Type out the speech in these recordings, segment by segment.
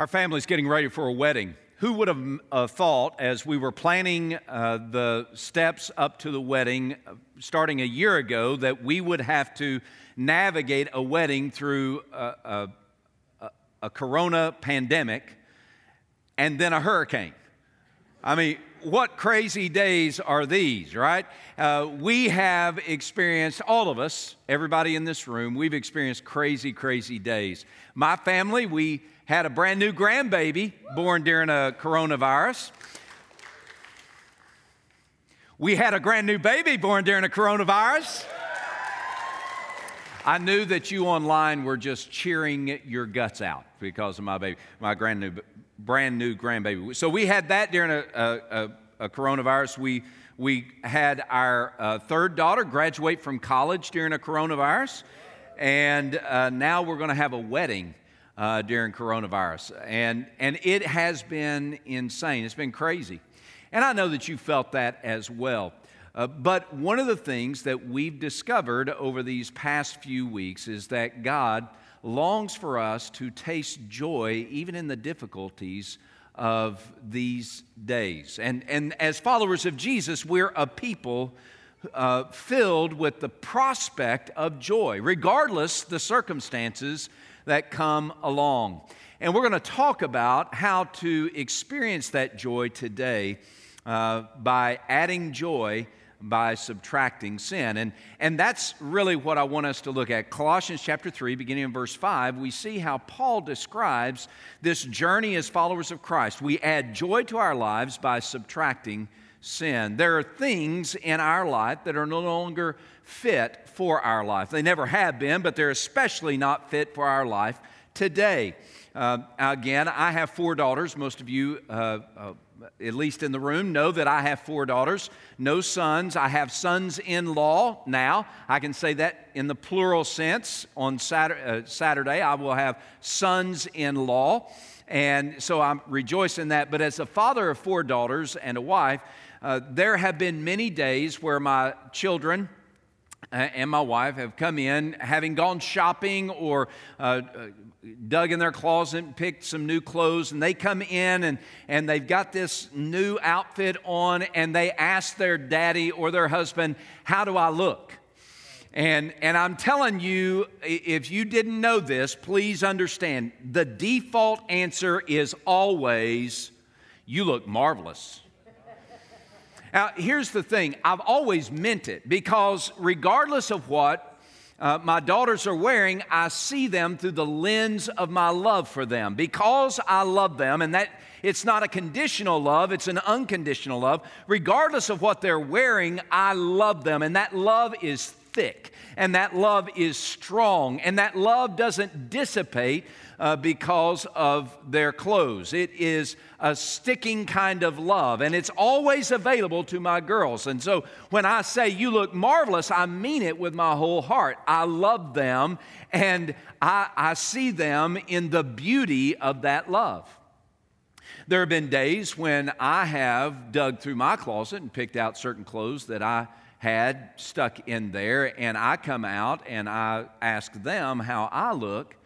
Our family's getting ready for a wedding. Who would have uh, thought, as we were planning uh, the steps up to the wedding uh, starting a year ago, that we would have to navigate a wedding through a, a, a corona pandemic and then a hurricane? I mean, what crazy days are these, right? Uh, we have experienced, all of us, everybody in this room, we've experienced crazy, crazy days. My family, we had a brand new grandbaby born during a coronavirus. We had a brand new baby born during a coronavirus. I knew that you online were just cheering your guts out because of my baby, my brand new, brand new grandbaby. So we had that during a, a, a, a coronavirus. We, we had our uh, third daughter graduate from college during a coronavirus. And uh, now we're going to have a wedding uh, during coronavirus. And, and it has been insane. It's been crazy. And I know that you felt that as well. Uh, but one of the things that we've discovered over these past few weeks is that God longs for us to taste joy even in the difficulties of these days. And, and as followers of Jesus, we're a people uh, filled with the prospect of joy, regardless the circumstances that come along. And we're going to talk about how to experience that joy today uh, by adding joy by subtracting sin. And, and that's really what I want us to look at. Colossians chapter 3, beginning in verse 5, we see how Paul describes this journey as followers of Christ. We add joy to our lives by subtracting sin. There are things in our life that are no longer fit for our life. They never have been, but they're especially not fit for our life today. Uh, again, I have four daughters. Most of you, uh, uh, at least in the room, know that I have four daughters, no sons. I have sons in law now. I can say that in the plural sense. On Saturday, uh, Saturday I will have sons in law. And so I'm rejoicing that. But as a father of four daughters and a wife, uh, there have been many days where my children, uh, and my wife have come in having gone shopping or uh, uh, dug in their closet and picked some new clothes and they come in and, and they've got this new outfit on and they ask their daddy or their husband how do i look? And, and i'm telling you if you didn't know this please understand the default answer is always you look marvelous now, here's the thing I've always meant it because, regardless of what uh, my daughters are wearing, I see them through the lens of my love for them. Because I love them, and that it's not a conditional love, it's an unconditional love. Regardless of what they're wearing, I love them, and that love is thick, and that love is strong, and that love doesn't dissipate uh, because of their clothes. It is a sticking kind of love, and it's always available to my girls. And so when I say you look marvelous, I mean it with my whole heart. I love them, and I, I see them in the beauty of that love. There have been days when I have dug through my closet and picked out certain clothes that I had stuck in there, and I come out and I ask them how I look,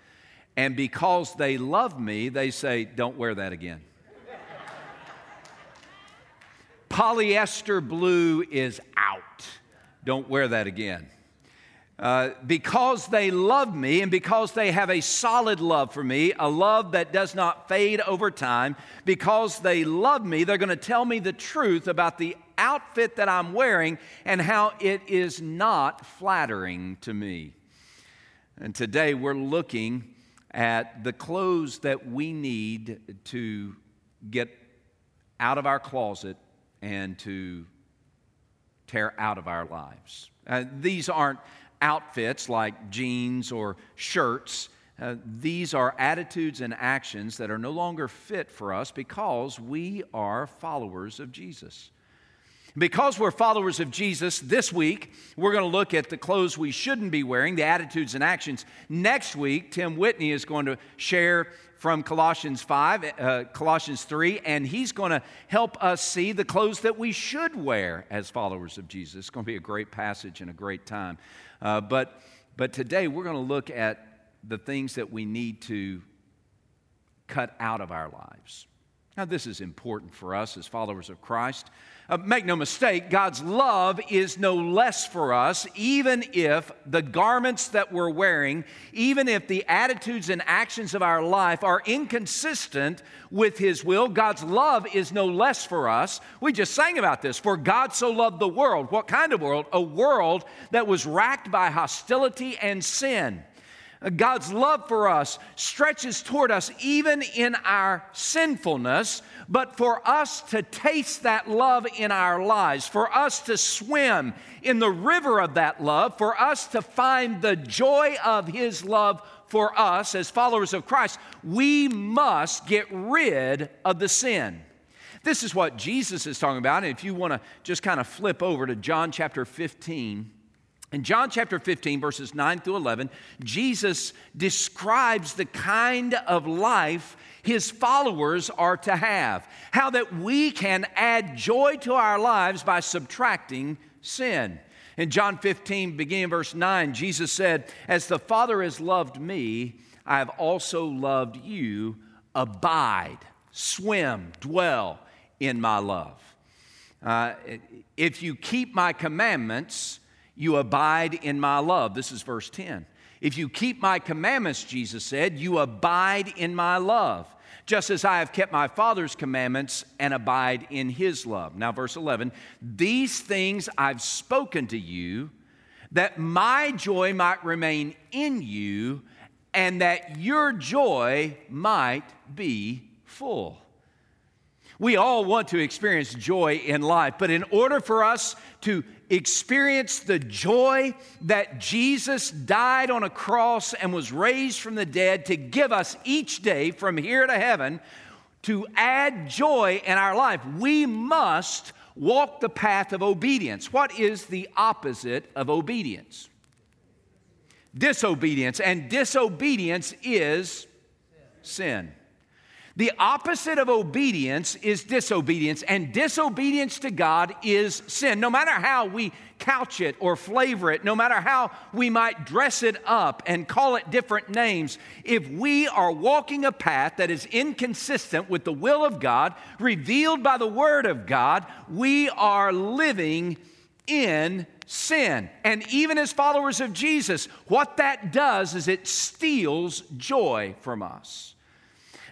and because they love me, they say, Don't wear that again. Polyester blue is out. Don't wear that again. Uh, because they love me and because they have a solid love for me, a love that does not fade over time, because they love me, they're going to tell me the truth about the outfit that I'm wearing and how it is not flattering to me. And today we're looking at the clothes that we need to get out of our closet and to tear out of our lives. Uh, these aren't outfits like jeans or shirts. Uh, these are attitudes and actions that are no longer fit for us because we are followers of Jesus. Because we're followers of Jesus, this week we're going to look at the clothes we shouldn't be wearing, the attitudes and actions. Next week, Tim Whitney is going to share from Colossians 5, uh, Colossians 3, and he's going to help us see the clothes that we should wear as followers of Jesus. It's going to be a great passage and a great time. Uh, but, but today we're going to look at the things that we need to cut out of our lives. Now, this is important for us as followers of Christ. Uh, make no mistake, God's love is no less for us, even if the garments that we're wearing, even if the attitudes and actions of our life are inconsistent with His will, God's love is no less for us. We just sang about this. For God so loved the world. What kind of world? A world that was racked by hostility and sin. God's love for us stretches toward us even in our sinfulness, but for us to taste that love in our lives, for us to swim in the river of that love, for us to find the joy of His love for us as followers of Christ, we must get rid of the sin. This is what Jesus is talking about. And if you want to just kind of flip over to John chapter 15, in John chapter 15, verses 9 through 11, Jesus describes the kind of life his followers are to have. How that we can add joy to our lives by subtracting sin. In John 15, beginning verse 9, Jesus said, As the Father has loved me, I have also loved you. Abide, swim, dwell in my love. Uh, if you keep my commandments, you abide in my love. This is verse 10. If you keep my commandments, Jesus said, you abide in my love, just as I have kept my Father's commandments and abide in his love. Now, verse 11, these things I've spoken to you, that my joy might remain in you, and that your joy might be full. We all want to experience joy in life, but in order for us to experience the joy that Jesus died on a cross and was raised from the dead to give us each day from here to heaven, to add joy in our life, we must walk the path of obedience. What is the opposite of obedience? Disobedience. And disobedience is sin. The opposite of obedience is disobedience, and disobedience to God is sin. No matter how we couch it or flavor it, no matter how we might dress it up and call it different names, if we are walking a path that is inconsistent with the will of God, revealed by the Word of God, we are living in sin. And even as followers of Jesus, what that does is it steals joy from us.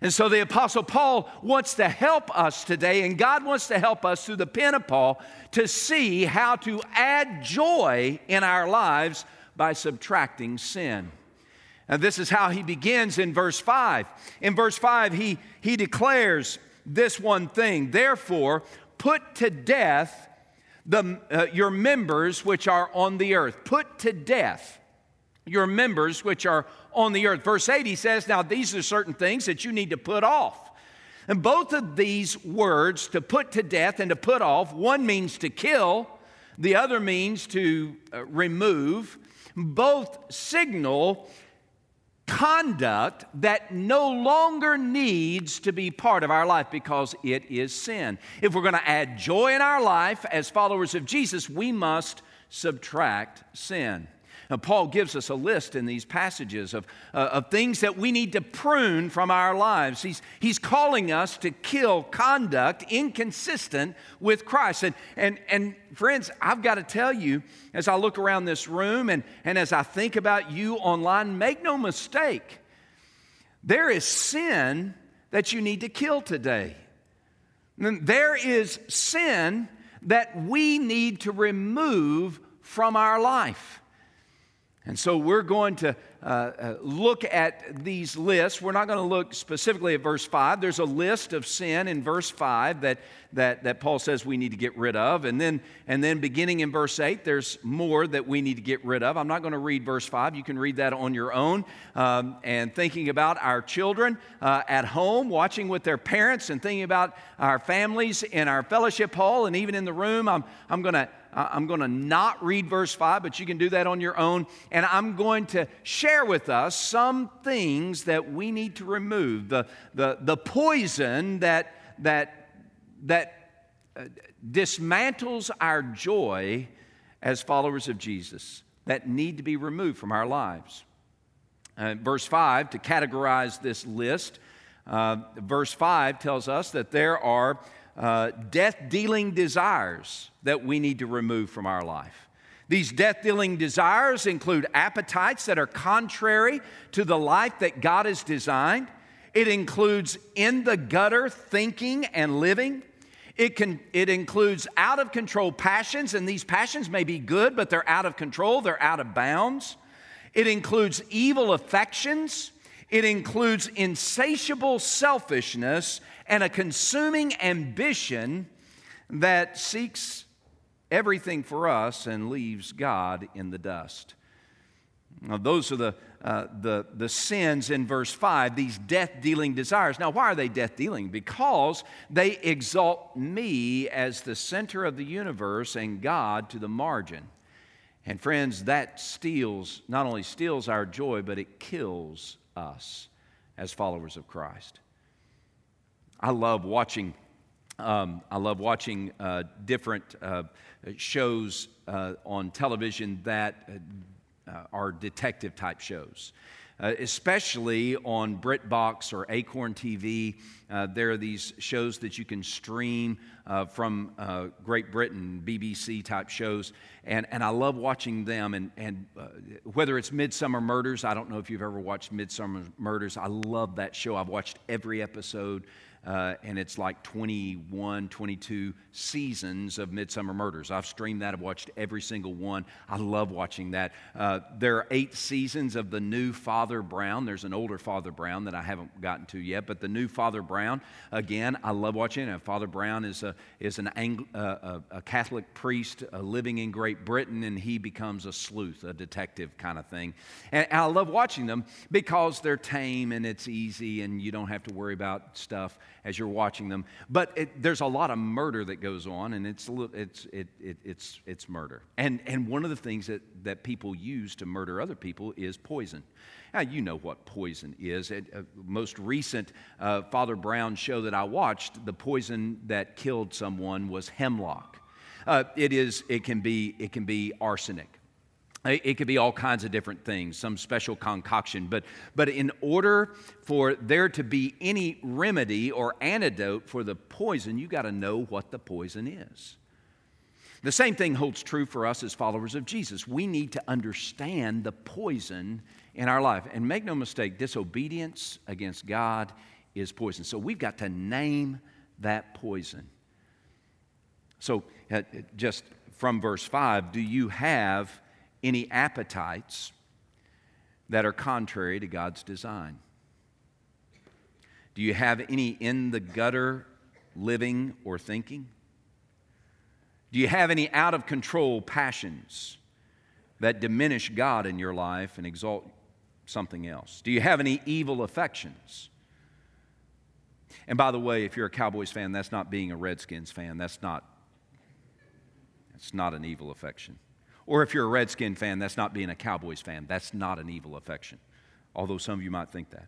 And so the Apostle Paul wants to help us today, and God wants to help us through the pen of Paul to see how to add joy in our lives by subtracting sin. And this is how he begins in verse 5. In verse 5, he, he declares this one thing Therefore, put to death the, uh, your members which are on the earth. Put to death your members which are on the earth. Verse 8, he says, Now these are certain things that you need to put off. And both of these words, to put to death and to put off, one means to kill, the other means to uh, remove. Both signal conduct that no longer needs to be part of our life because it is sin. If we're going to add joy in our life as followers of Jesus, we must subtract sin. Now, Paul gives us a list in these passages of, uh, of things that we need to prune from our lives. He's, he's calling us to kill conduct inconsistent with Christ. And, and, and friends, I've got to tell you, as I look around this room and, and as I think about you online, make no mistake, there is sin that you need to kill today. There is sin that we need to remove from our life. And so we're going to uh, uh, look at these lists. We're not going to look specifically at verse 5. There's a list of sin in verse 5 that, that, that Paul says we need to get rid of. And then, and then beginning in verse 8, there's more that we need to get rid of. I'm not going to read verse 5. You can read that on your own. Um, and thinking about our children uh, at home, watching with their parents, and thinking about our families in our fellowship hall and even in the room, I'm, I'm going to I'm going to not read verse 5, but you can do that on your own. And I'm going to share with us some things that we need to remove the, the, the poison that, that, that uh, dismantles our joy as followers of Jesus that need to be removed from our lives. Uh, verse 5, to categorize this list, Uh, verse 5 tells us that there are uh, death dealing desires that we need to remove from our life. These death dealing desires include appetites that are contrary to the life that God has designed. It includes in the gutter thinking and living. It, can, it includes out of control passions, and these passions may be good, but they're out of control, they're out of bounds. It includes evil affections. It includes insatiable selfishness and a consuming ambition that seeks everything for us and leaves God in the dust. Now, those are the, uh, the, the sins in verse 5, these death dealing desires. Now, why are they death dealing? Because they exalt me as the center of the universe and God to the margin. And friends, that steals, not only steals our joy, but it kills us as followers of Christ. I love watching. Um, I love watching uh, different uh, shows uh, on television that uh, are detective type shows. Uh, especially on BritBox or Acorn TV. Uh, there are these shows that you can stream uh, from uh, Great Britain, BBC type shows, and, and I love watching them. And, and uh, whether it's Midsomer Murders, I don't know if you've ever watched Midsomer Murders, I love that show. I've watched every episode uh, and it's like 21, 22 seasons of Midsomer Murders. I've streamed that, I've watched every single one. I love watching that. Uh, there are eight seasons of the new Father Brown. There's an older Father Brown that I haven't gotten to yet, but the new Father Brown, again, I love watching it. Father Brown is a, is an uh, a Catholic priest uh, living in Great Britain, and he becomes a sleuth, a detective kind of thing. And I love watching them because they're tame and it's easy, and you don't have to worry about stuff as you're watching them. But it, there's a lot of murder that goes on, and it's, it's, it, it, it's, it's murder. And, and one of the things that, that people use to murder other people is poison. Now, you know what poison is. It, uh, most recent uh, Father Brown show that I watched, the poison that killed someone was hemlock. Uh, it, is, it, can be, it can be arsenic. It could be all kinds of different things, some special concoction. But, but in order for there to be any remedy or antidote for the poison, you got to know what the poison is. The same thing holds true for us as followers of Jesus. We need to understand the poison in our life. And make no mistake, disobedience against God is poison. So we've got to name that poison. So, uh, just from verse 5, do you have any appetites that are contrary to God's design? Do you have any in the gutter living or thinking? Do you have any out of control passions that diminish God in your life and exalt something else? Do you have any evil affections? And by the way, if you're a Cowboys fan, that's not being a Redskins fan. That's not, that's not an evil affection. Or if you're a Redskin fan, that's not being a Cowboys fan. That's not an evil affection, although some of you might think that.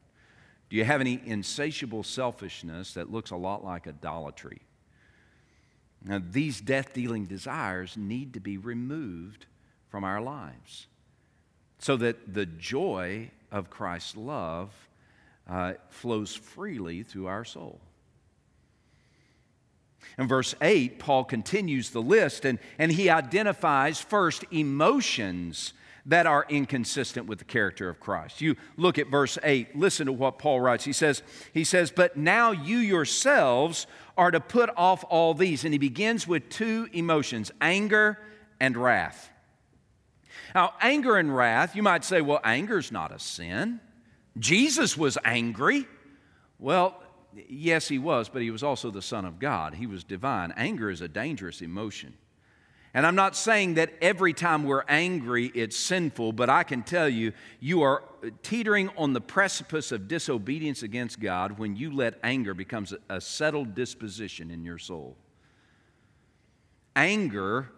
Do you have any insatiable selfishness that looks a lot like idolatry? Now, these death dealing desires need to be removed from our lives so that the joy of Christ's love uh, flows freely through our soul. In verse 8, Paul continues the list and, and he identifies first emotions that are inconsistent with the character of Christ. You look at verse 8, listen to what Paul writes. He says, he says, But now you yourselves are to put off all these. And he begins with two emotions anger and wrath. Now, anger and wrath, you might say, well, anger's not a sin. Jesus was angry. Well, yes, he was, but he was also the Son of God. He was divine. Anger is a dangerous emotion. And I'm not saying that every time we're angry it's sinful, but I can tell you, you are teetering on the precipice of disobedience against God when you let anger become a settled disposition in your soul. Anger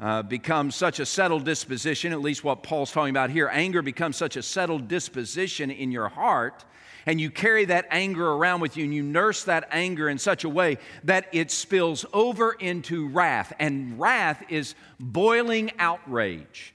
uh, becomes such a settled disposition, at least what Paul's talking about here. Anger becomes such a settled disposition in your heart and you carry that anger around with you and you nurse that anger in such a way that it spills over into wrath. And wrath is boiling outrage.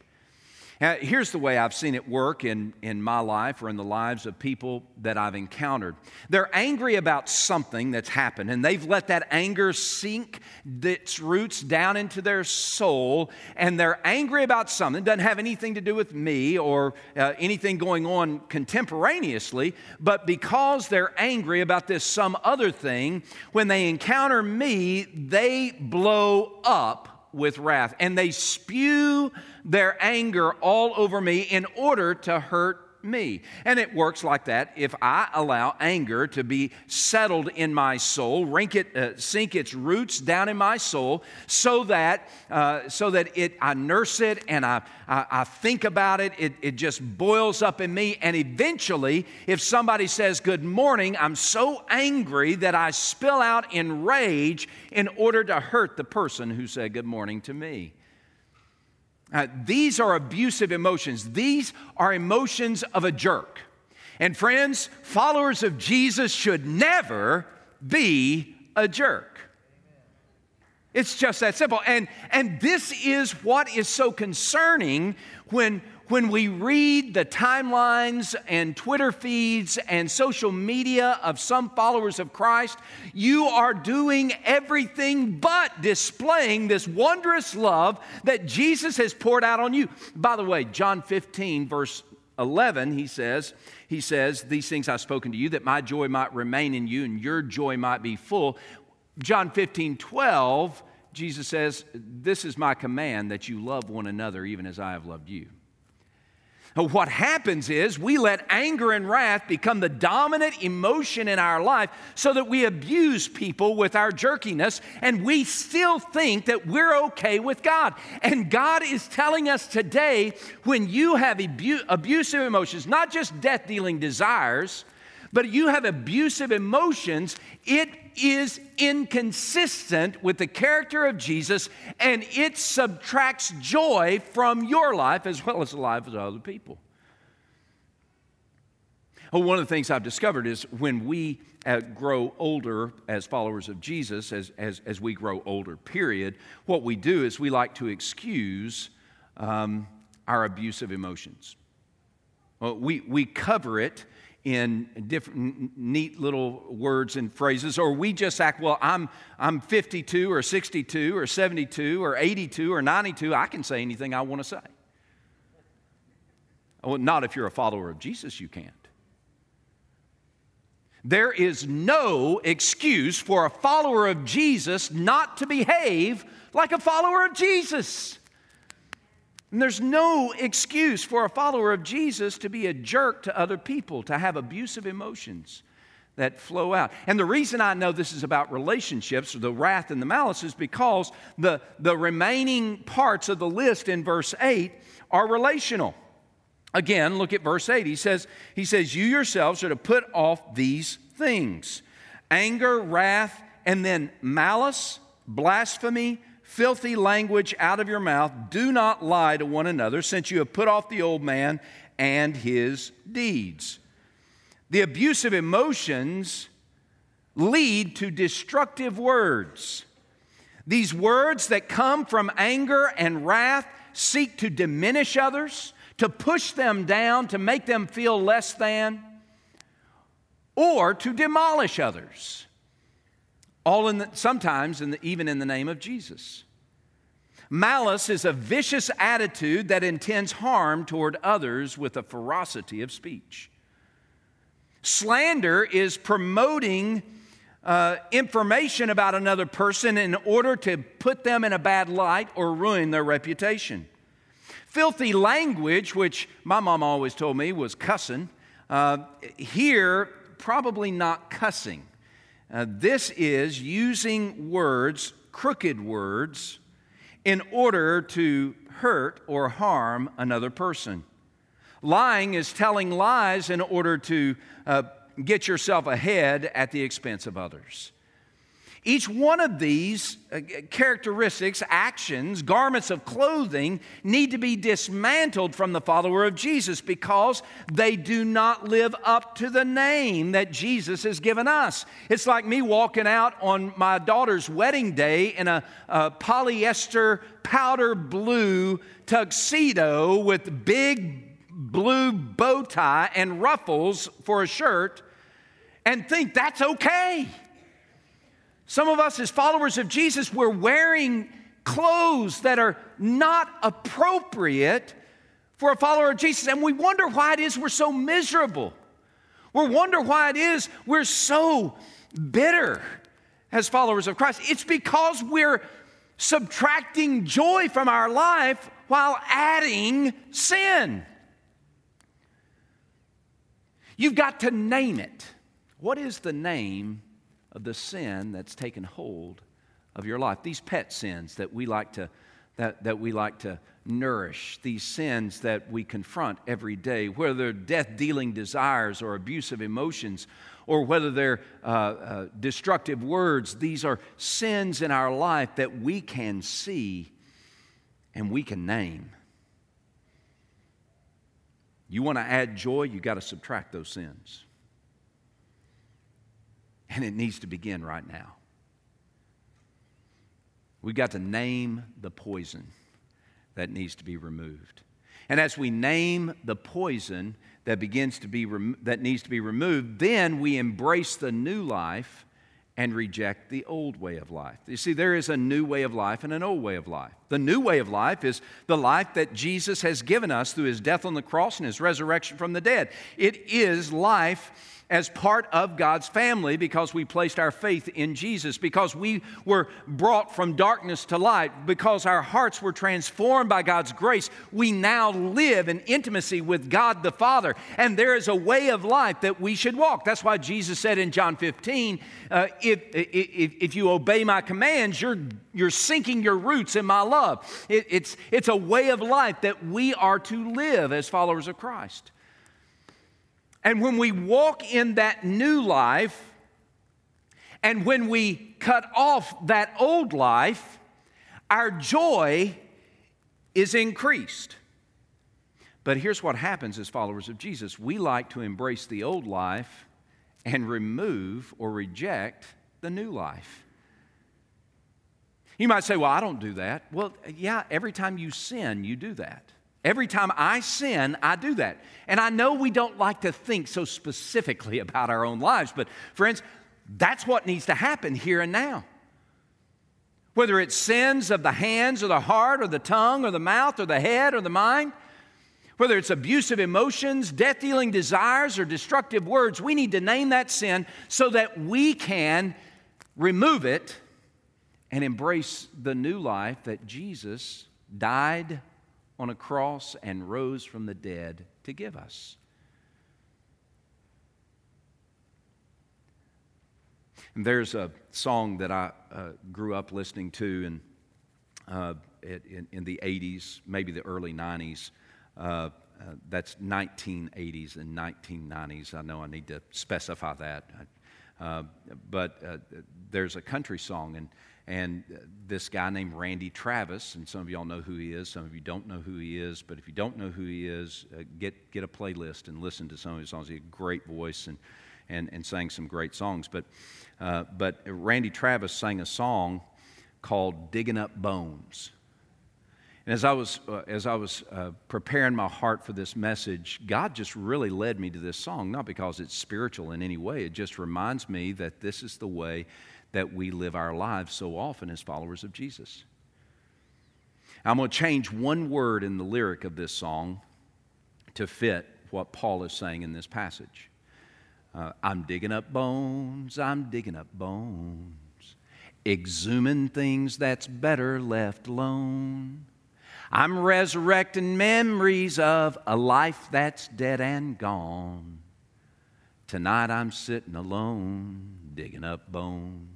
Now, here's the way I've seen it work in, in my life or in the lives of people that I've encountered. They're angry about something that's happened, and they've let that anger sink its roots down into their soul, and they're angry about something. It doesn't have anything to do with me or uh, anything going on contemporaneously, but because they're angry about this some other thing, when they encounter me, they blow up with wrath, and they spew their anger all over me in order to hurt me. And it works like that if I allow anger to be settled in my soul, it, uh, sink its roots down in my soul, so that uh, so that it I nurse it and I, I, I think about it, it. It just boils up in me, and eventually, if somebody says good morning, I'm so angry that I spill out in rage in order to hurt the person who said good morning to me. Uh, these are abusive emotions. These are emotions of a jerk. And friends, followers of Jesus should never be a jerk. It's just that simple. And, and this is what is so concerning when, when we read the timelines and Twitter feeds and social media of some followers of Christ, you are doing everything but displaying this wondrous love that Jesus has poured out on you. By the way, John 15, verse 11, he says, he says, These things I've spoken to you, that my joy might remain in you and your joy might be full. John 15, 12, Jesus says, This is my command that you love one another even as I have loved you. What happens is we let anger and wrath become the dominant emotion in our life so that we abuse people with our jerkiness and we still think that we're okay with God. And God is telling us today when you have abu- abusive emotions, not just death dealing desires, but you have abusive emotions, it is inconsistent with the character of Jesus and it subtracts joy from your life as well as the life of other people. Well, one of the things I've discovered is when we uh, grow older as followers of Jesus, as, as, as we grow older, period, what we do is we like to excuse um, our abusive emotions. Well, we, we cover it in different neat little words and phrases, or we just act, well, I'm, I'm 52 or 62 or 72 or 82 or 92. I can say anything I want to say. Well, not if you're a follower of Jesus, you can't. There is no excuse for a follower of Jesus not to behave like a follower of Jesus. And there's no excuse for a follower of Jesus to be a jerk to other people, to have abusive emotions that flow out. And the reason I know this is about relationships, the wrath and the malice, is because the, the remaining parts of the list in verse 8 are relational. Again, look at verse 8. He says, he says, You yourselves are to put off these things anger, wrath, and then malice, blasphemy filthy language out of your mouth. Do not lie to one another, since you have put off the old man and his deeds. The abusive emotions lead to destructive words. These words that come from anger and wrath seek to diminish others, to push them down, to make them feel less than, or to demolish others all in the, sometimes in the, even in the name of Jesus. Malice is a vicious attitude that intends harm toward others with a ferocity of speech. Slander is promoting uh, information about another person in order to put them in a bad light or ruin their reputation. Filthy language, which my mom always told me was cussing, uh, here probably not cussing. Uh, this is using words, crooked words, in order to hurt or harm another person. Lying is telling lies in order to uh, get yourself ahead at the expense of others. Each one of these uh, characteristics, actions, garments of clothing need to be dismantled from the follower of Jesus because they do not live up to the name that Jesus has given us. It's like me walking out on my daughter's wedding day in a, a polyester powder blue tuxedo with big blue bow tie and ruffles for a shirt and think that's okay. Some of us, as followers of Jesus, we're wearing clothes that are not appropriate for a follower of Jesus, and we wonder why it is we're so miserable. We wonder why it is we're so bitter as followers of Christ. It's because we're subtracting joy from our life while adding sin. You've got to name it. What is the name of the sin that's taken hold of your life? These pet sins that we like to, that, that we like to nourish, these sins that we confront every day, whether they're death dealing desires or abusive emotions, or whether they're uh, uh, destructive words, these are sins in our life that we can see and we can name. You want to add joy, you got to subtract those sins. And it needs to begin right now. We've got to name the poison that needs to be removed. And as we name the poison that begins to be rem- that needs to be removed, then we embrace the new life and reject the old way of life. You see, there is a new way of life and an old way of life. The new way of life is the life that Jesus has given us through his death on the cross and his resurrection from the dead. It is life as part of God's family because we placed our faith in Jesus, because we were brought from darkness to light, because our hearts were transformed by God's grace. We now live in intimacy with God the Father, and there is a way of life that we should walk. That's why Jesus said in John 15, uh, if, if, if you obey my commands, you're, you're sinking your roots in my love. It, it's, it's a way of life that we are to live as followers of Christ. And when we walk in that new life, and when we cut off that old life, our joy is increased. But here's what happens as followers of Jesus we like to embrace the old life and remove or reject the new life. You might say, Well, I don't do that. Well, yeah, every time you sin, you do that. Every time I sin, I do that. And I know we don't like to think so specifically about our own lives, but friends, that's what needs to happen here and now. Whether it's sins of the hands or the heart or the tongue or the mouth or the head or the mind, whether it's abusive emotions, death dealing desires, or destructive words, we need to name that sin so that we can remove it and embrace the new life that Jesus died on a cross and rose from the dead to give us. And there's a song that I uh, grew up listening to in, uh, in, in, the 80s, maybe the early 90s. Uh, uh, that's 1980s and 1990s. I know I need to specify that. Uh, but uh, there's a country song, and and this guy named Randy Travis, and some of y'all know who he is, some of you don't know who he is, but if you don't know who he is, uh, get, get a playlist and listen to some of his songs. He has a great voice and, and, and sang some great songs. But, uh, but Randy Travis sang a song called Digging Up Bones. And as I was, uh, as I was uh, preparing my heart for this message, God just really led me to this song, not because it's spiritual in any way. It just reminds me that this is the way that we live our lives so often as followers of Jesus. I'm going to change one word in the lyric of this song to fit what Paul is saying in this passage. Uh, I'm digging up bones, I'm digging up bones, exhuming things that's better left alone. I'm resurrecting memories of a life that's dead and gone. Tonight I'm sitting alone, digging up bones.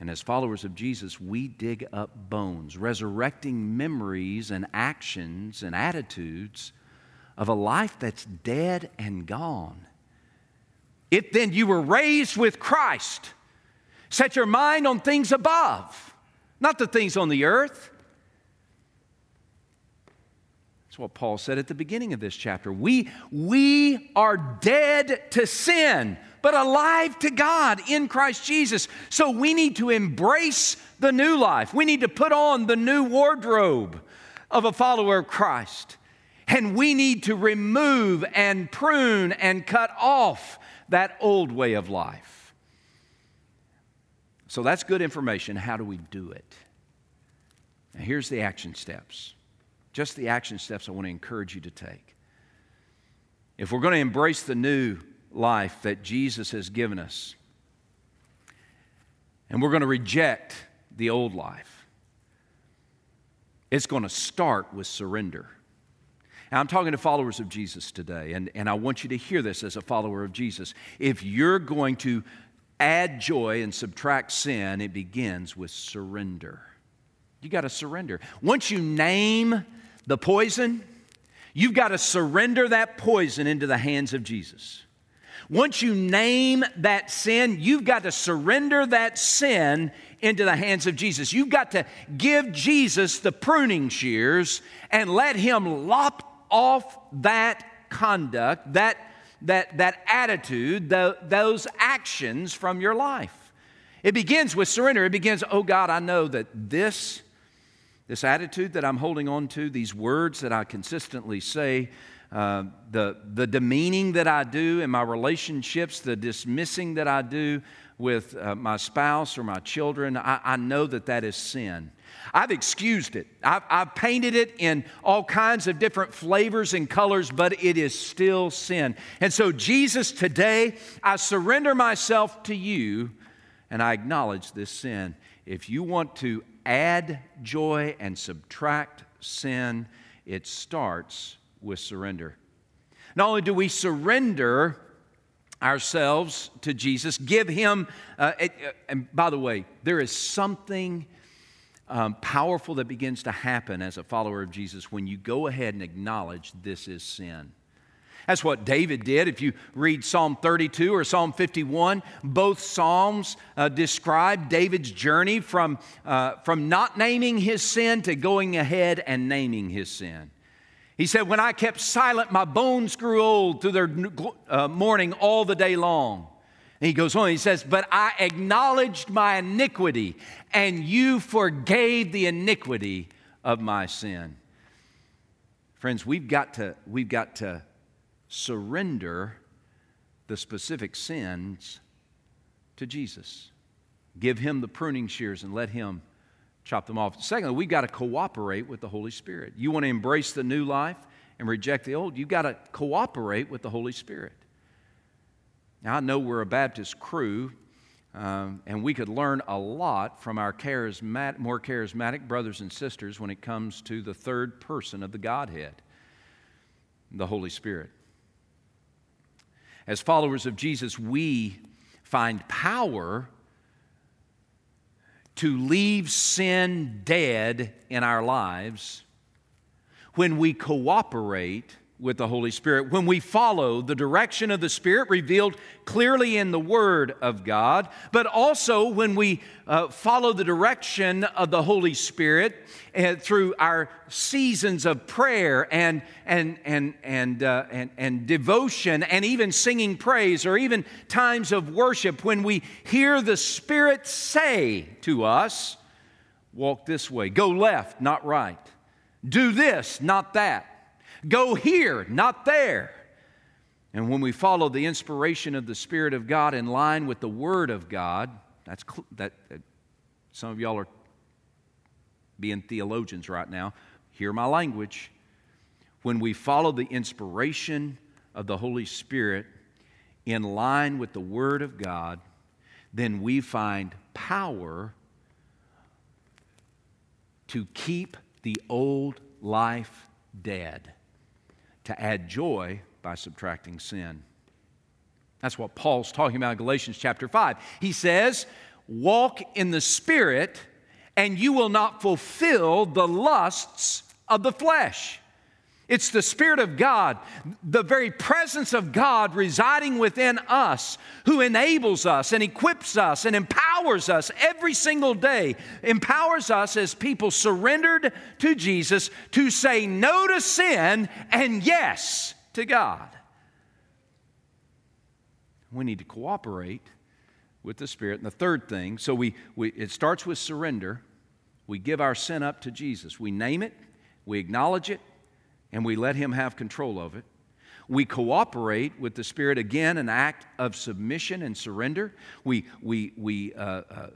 And as followers of Jesus, we dig up bones, resurrecting memories and actions and attitudes of a life that's dead and gone. If then you were raised with Christ, Set your mind on things above, not the things on the earth. What Paul said at the beginning of this chapter. We, we are dead to sin, but alive to God in Christ Jesus. So we need to embrace the new life. We need to put on the new wardrobe of a follower of Christ. And we need to remove and prune and cut off that old way of life. So that's good information. How do we do it? Now, here's the action steps. Just the action steps I want to encourage you to take. If we're going to embrace the new life that Jesus has given us, and we're going to reject the old life, it's going to start with surrender. Now, I'm talking to followers of Jesus today, and, and I want you to hear this as a follower of Jesus. If you're going to add joy and subtract sin, it begins with surrender. You got to surrender. Once you name the poison, you've got to surrender that poison into the hands of Jesus. Once you name that sin, you've got to surrender that sin into the hands of Jesus. You've got to give Jesus the pruning shears and let Him lop off that conduct, that, that, that attitude, the, those actions from your life. It begins with surrender. It begins, oh God, I know that this, this attitude that I'm holding on to, these words that I consistently say, uh, the, the demeaning that I do in my relationships, the dismissing that I do with uh, my spouse or my children, I, I know that that is sin. I've excused it. I've, I've, painted it in all kinds of different flavors and colors, but it is still sin. And so, Jesus, today, I surrender myself to you and I acknowledge this sin. If you want to add joy and subtract sin, it starts with surrender. Not only do we surrender ourselves to Jesus, give Him, uh, it, uh, and by the way, there is something um, powerful that begins to happen as a follower of Jesus when you go ahead and acknowledge this is sin. That's what David did. If you read Psalm 32 or Psalm 51, both Psalms uh, describe David's journey from, uh, from not naming his sin to going ahead and naming his sin. He said, When I kept silent, my bones grew old through their uh, mourning all the day long. And he goes on, he says, But I acknowledged my iniquity, and you forgave the iniquity of my sin. Friends, we've got to, we've got to surrender the specific sins to Jesus. Give him the pruning shears and let him chop them off. Secondly, we've got to cooperate with the Holy Spirit. You want to embrace the new life and reject the old, you've got to cooperate with the Holy Spirit. Now, I know we're a Baptist crew, um, and we could learn a lot from our charismatic, more charismatic brothers and sisters when it comes to the third person of the Godhead, the Holy Spirit. As followers of Jesus, we find power to leave sin dead in our lives when we cooperate with the Holy Spirit. When we follow the direction of the Spirit revealed clearly in the Word of God, but also when we uh, follow the direction of the Holy Spirit uh, through our seasons of prayer and, and, and, and, uh, and, and devotion and even singing praise or even times of worship when we hear the Spirit say to us, Walk this way, go left, not right, do this, not that Go here, not there. And when we follow the inspiration of the Spirit of God in line with the Word of God, that's that, that some of y'all are being theologians right now. Hear my language. When we follow the inspiration of the Holy Spirit in line with the Word of God, then we find power to keep the old life dead to add joy by subtracting sin. That's what Paul's talking about in Galatians chapter 5. He says, Walk in the Spirit, and you will not fulfill the lusts of the flesh. It's the Spirit of God, the very presence of God residing within us, who enables us and equips us and empowers us every single day. Empowers us as people surrendered to Jesus to say no to sin and yes to God. We need to cooperate with the Spirit. And the third thing, so we, we it starts with surrender. We give our sin up to Jesus. We name it, we acknowledge it, and we let Him have control of it. We cooperate with the Spirit again, an act of submission and surrender. We, we, we uh, uh, uh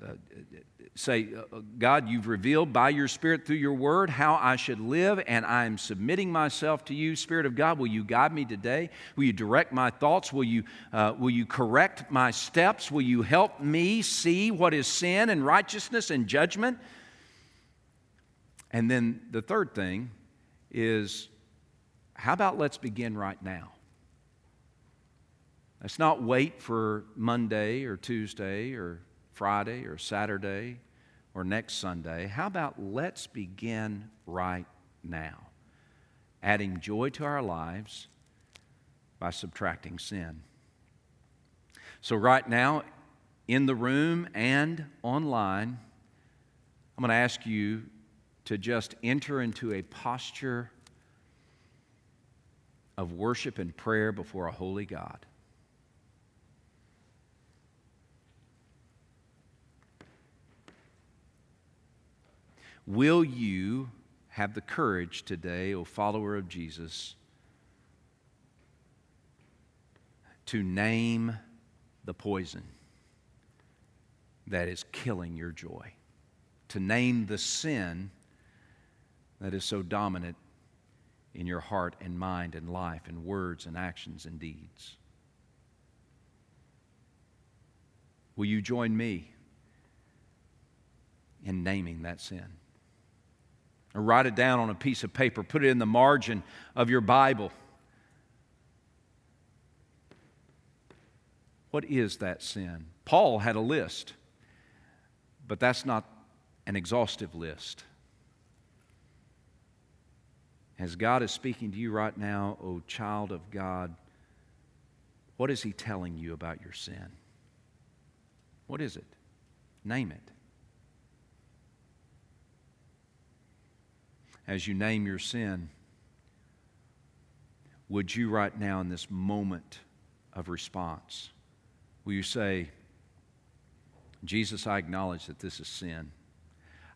say, uh, God, you've revealed by your Spirit through your word how I should live, and I'm submitting myself to you. Spirit of God, will you guide me today? Will you direct my thoughts? Will you, uh, will you correct my steps? Will you help me see what is sin and righteousness and judgment? And then the third thing is how about let's begin right now? Let's not wait for Monday or Tuesday or Friday or Saturday or next Sunday. How about let's begin right now? Adding joy to our lives by subtracting sin. So, right now, in the room and online, I'm going to ask you to just enter into a posture of worship and prayer before a holy God. Will you have the courage today, O follower of Jesus, to name the poison that is killing your joy? To name the sin that is so dominant in your heart and mind and life and words and actions and deeds. Will you join me in naming that sin? Or write it down on a piece of paper, put it in the margin of your Bible. What is that sin? Paul had a list, but that's not an exhaustive list. As God is speaking to you right now, O oh child of God, what is He telling you about your sin? What is it? Name it. As you name your sin, would you right now in this moment of response, will you say, Jesus, I acknowledge that this is sin.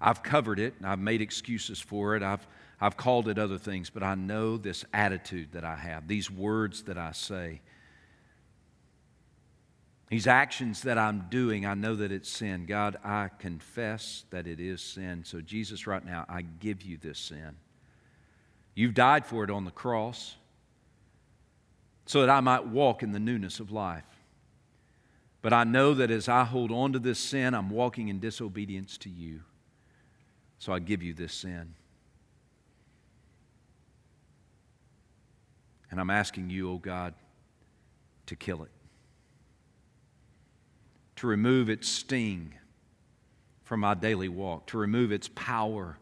I've covered it, I've made excuses for it, I've I've called it other things, but I know this attitude that I have, these words that I say, these actions that I'm doing, I know that it's sin. God, I confess that it is sin. So, Jesus, right now, I give you this sin. You've died for it on the cross so that I might walk in the newness of life. But I know that as I hold on to this sin, I'm walking in disobedience to you. So I give you this sin. And I'm asking you, oh God, to kill it, to remove its sting from my daily walk, to remove its power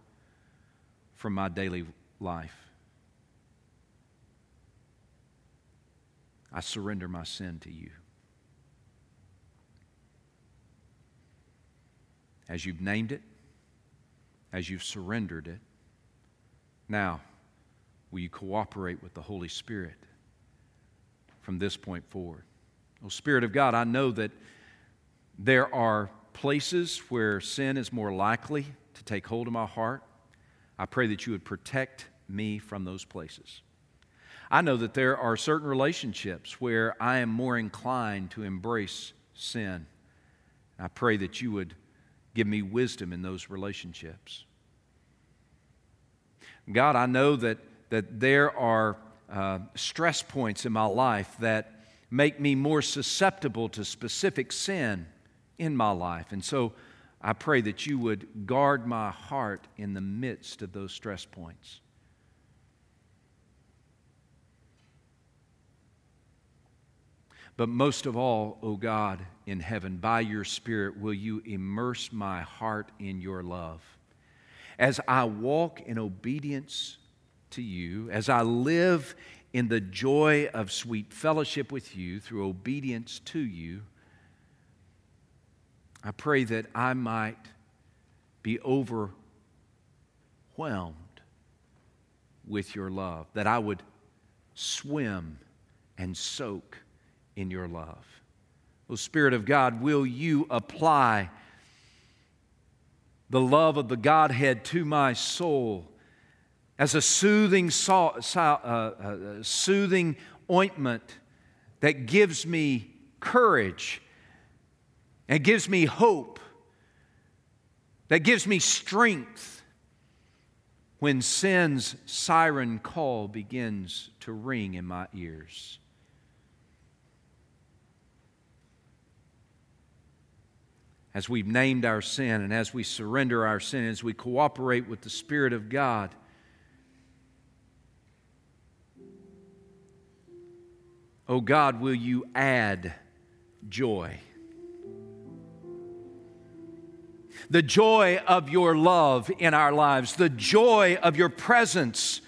from my daily life. I surrender my sin to you. As you've named it, as you've surrendered it, now, Will you cooperate with the Holy Spirit from this point forward? Oh, Spirit of God, I know that there are places where sin is more likely to take hold of my heart. I pray that you would protect me from those places. I know that there are certain relationships where I am more inclined to embrace sin. I pray that you would give me wisdom in those relationships. God, I know that that there are uh, stress points in my life that make me more susceptible to specific sin in my life. And so I pray that you would guard my heart in the midst of those stress points. But most of all, O God in heaven, by your Spirit, will you immerse my heart in your love. As I walk in obedience to you, as I live in the joy of sweet fellowship with you through obedience to you, I pray that I might be overwhelmed with your love, that I would swim and soak in your love. Oh, Spirit of God, will you apply the love of the Godhead to my soul as a soothing, uh, uh, soothing ointment that gives me courage and gives me hope, that gives me strength when sin's siren call begins to ring in my ears. As we've named our sin and as we surrender our sin, as we cooperate with the Spirit of God, oh God, will you add joy? the joy of your love in our lives, the joy of your presence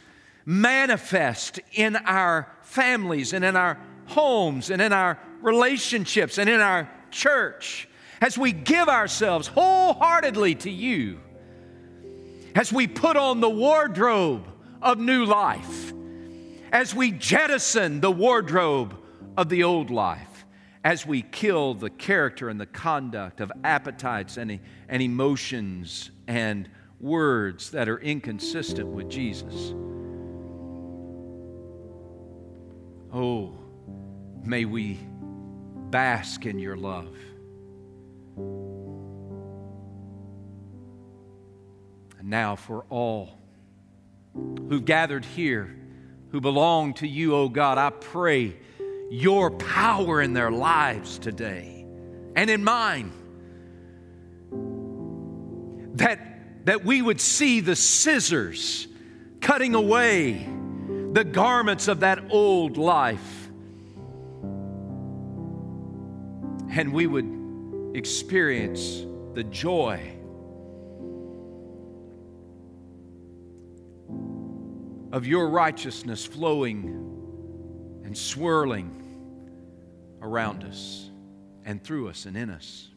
manifest in our families and in our homes and in our relationships and in our church as we give ourselves wholeheartedly to you, as we put on the wardrobe of new life, as we jettison the wardrobe of the old life as we kill the character and the conduct of appetites and, and emotions and words that are inconsistent with Jesus. Oh, may we bask in your love. Now, for all who've gathered here, who belong to you, O oh God, I pray your power in their lives today and in mine. That, that we would see the scissors cutting away the garments of that old life. And we would experience the joy of your righteousness flowing and swirling around us and through us and in us.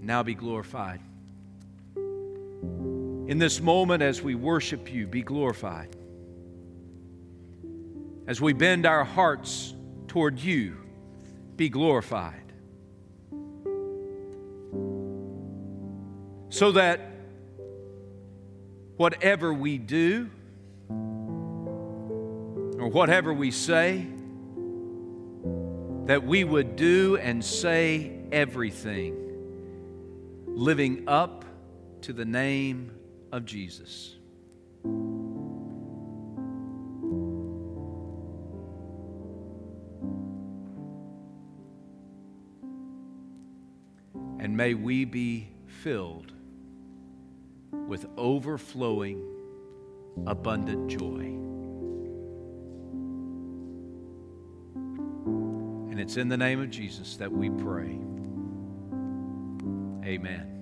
Now be glorified. In this moment, as we worship you, be glorified. As we bend our hearts toward you, be glorified. So that whatever we do or whatever we say, that we would do and say everything living up to the name of Jesus. And may we be filled with overflowing, abundant joy. And it's in the name of Jesus that we pray. Amen.